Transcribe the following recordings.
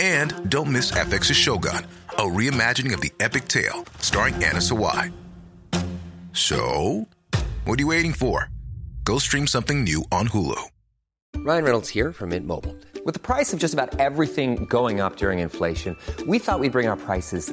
And don't miss FX's Shogun, a reimagining of the epic tale, starring Anna Sawai. So, what are you waiting for? Go stream something new on Hulu. Ryan Reynolds here from Mint Mobile. With the price of just about everything going up during inflation, we thought we'd bring our prices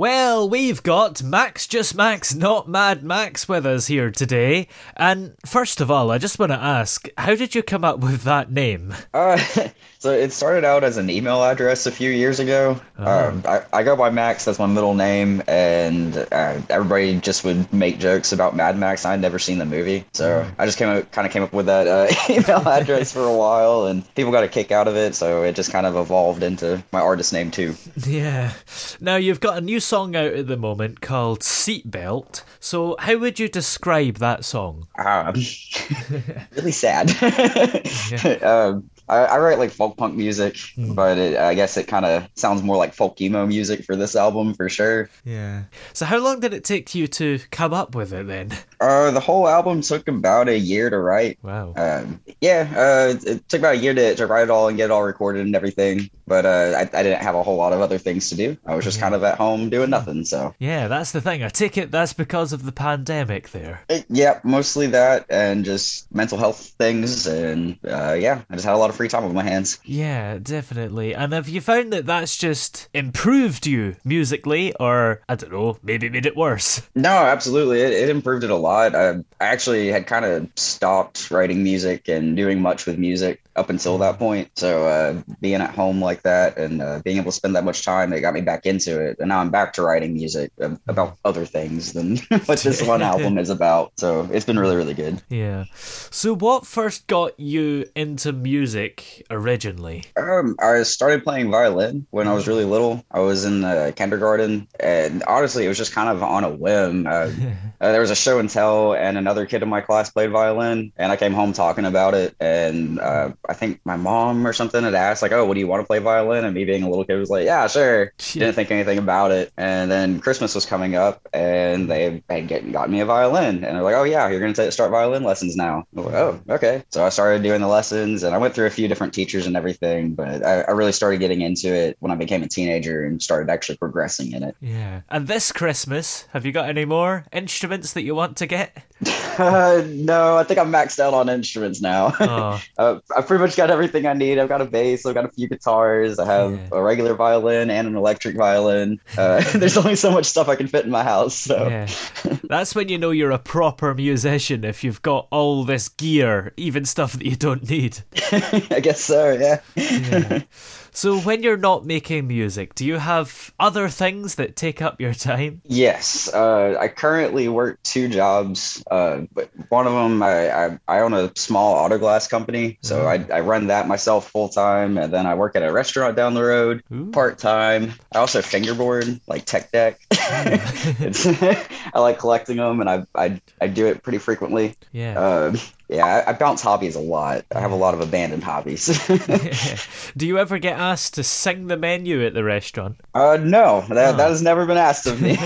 Well, we've got Max Just Max, not Mad Max, with us here today. And first of all, I just want to ask, how did you come up with that name? Uh, so it started out as an email address a few years ago. Um, I, I go by Max, that's my middle name, and uh, everybody just would make jokes about Mad Max. I'd never seen the movie, so I just came up, kind of came up with that uh, email address for a while, and people got a kick out of it, so it just kind of evolved into my artist name too. Yeah. Now, you've got a new song out at the moment called Seatbelt. So, how would you describe that song? Um, really sad. um, I, I write like folk punk music, but it, I guess it kind of sounds more like folk emo music for this album for sure. Yeah. So, how long did it take you to come up with it then? Uh, the whole album took about a year to write. Wow. Um, yeah, uh, it took about a year to, to write it all and get it all recorded and everything. But uh, I, I didn't have a whole lot of other things to do. I was just kind of at home doing nothing. So Yeah, that's the thing. I take it that's because of the pandemic there. Uh, yeah, mostly that and just mental health things. And uh, yeah, I just had a lot of free time with my hands. Yeah, definitely. And have you found that that's just improved you musically, or I don't know, maybe made it worse? No, absolutely. It, it improved it a lot. I, I actually had kind of stopped writing music and doing much with music up until that point. So uh, being at home like that and uh, being able to spend that much time, it got me back into it. And now I'm back to writing music uh, about other things than what this one album is about. So it's been really, really good. Yeah. So, what first got you into music originally? Um, I started playing violin when I was really little. I was in uh, kindergarten, and honestly, it was just kind of on a whim. Uh, uh, there was a show and tell, and another kid in my class played violin, and I came home talking about it. And uh, I think my mom or something had asked, like, "Oh, what do you want to play violin?" And me being a little kid was like, "Yeah, sure." Didn't think anything about it. And then Christmas was coming up, and they had get, got me a violin, and they're like, "Oh yeah, you're going to start violin lessons now." Like, "Oh, okay." So I started doing the lessons, and I went through a few different teachers and everything, but I, I really started getting into it when I became a teenager and started actually progressing in it. Yeah. And this Christmas, have you got any more instruments that you want to get? Uh, no, I think I'm maxed out on instruments now. Oh. uh, I've pretty much got everything I need. I've got a bass, I've got a few guitars, I have Yeah. a regular violin and an electric violin. Uh, there's only so much stuff I can fit in my house. So Yeah. That's when you know you're a proper musician if you've got all this gear, even stuff that you don't need. I guess so, yeah. Yeah. So, when you're not making music, do you have other things that take up your time? Yes, uh, I currently work two jobs. Uh, but one of them, I, I, I own a small auto glass company, so I, I run that myself full time, and then I work at a restaurant down the road part time. I also fingerboard like tech deck. I like collecting them, and I, I I do it pretty frequently. Yeah. Uh, yeah, I, I bounce hobbies a lot. I have a lot of abandoned hobbies. do you ever get asked to sing the menu at the restaurant? uh, no, that, Oh. that has never been asked of me.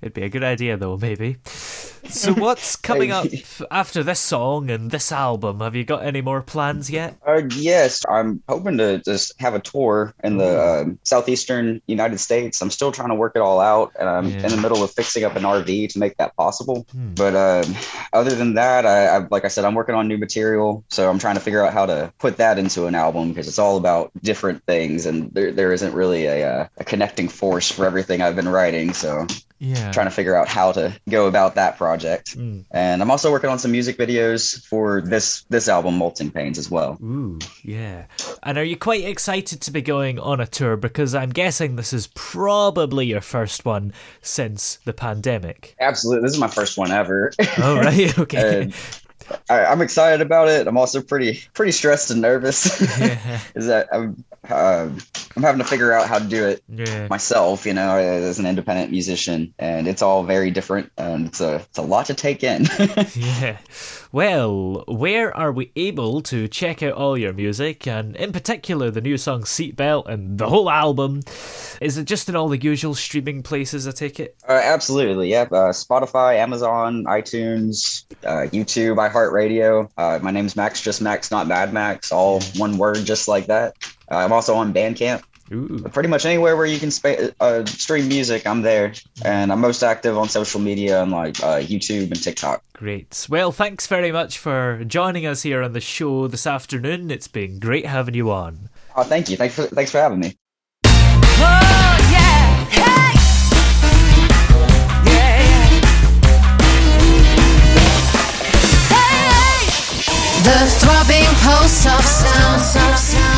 It'd be a good idea, though, maybe. So what's coming up after this song and this album? Have you got any more plans yet? Uh, yes, I'm hoping to just have a tour in the um southeastern United States. I'm still trying to work it all out, and I'm Yeah. in the middle of fixing up an RV to make that possible. But um other than that, I, I like I said, I'm working on new material, so I'm trying to figure out how to put that into an album because it's all about different things, and there there isn't really a, uh, a connecting force for everything I've been writing. So Yeah. trying to figure out how to go about that project. Mm. And I'm also working on some music videos for this this album, Molting Pains, as well. Ooh, yeah. And are you quite excited to be going on a tour? Because I'm guessing this is probably your first one since the pandemic. Absolutely, this is my first one ever. Oh, right. Okay. And I, I'm excited about it. I'm also pretty pretty stressed and nervous. yeah. is that I'm uh, I'm having to figure out how to do it Yeah. myself, you know, as an independent musician, and it's all very different, and it's a it's a lot to take in. Yeah. Well, where are we able to check out all your music, and in particular the new song Seatbelt and the whole album? Is it just in all the usual streaming places, I take it? Uh, absolutely, yep. Uh, Spotify, Amazon, iTunes, uh, YouTube, iHeartRadio. Uh, my name's Max, just Max, not Mad Max. All one word, just like that. Uh, I'm also on Bandcamp. Ooh. Pretty much anywhere where you can spa- uh, stream music, I'm there. And I'm most active on social media on like uh, YouTube and TikTok. Great. Well, thanks very much for joining us here on the show this afternoon. It's been great having you on. Oh, thank you. Thanks for thanks for having me. The throbbing pulse of sound.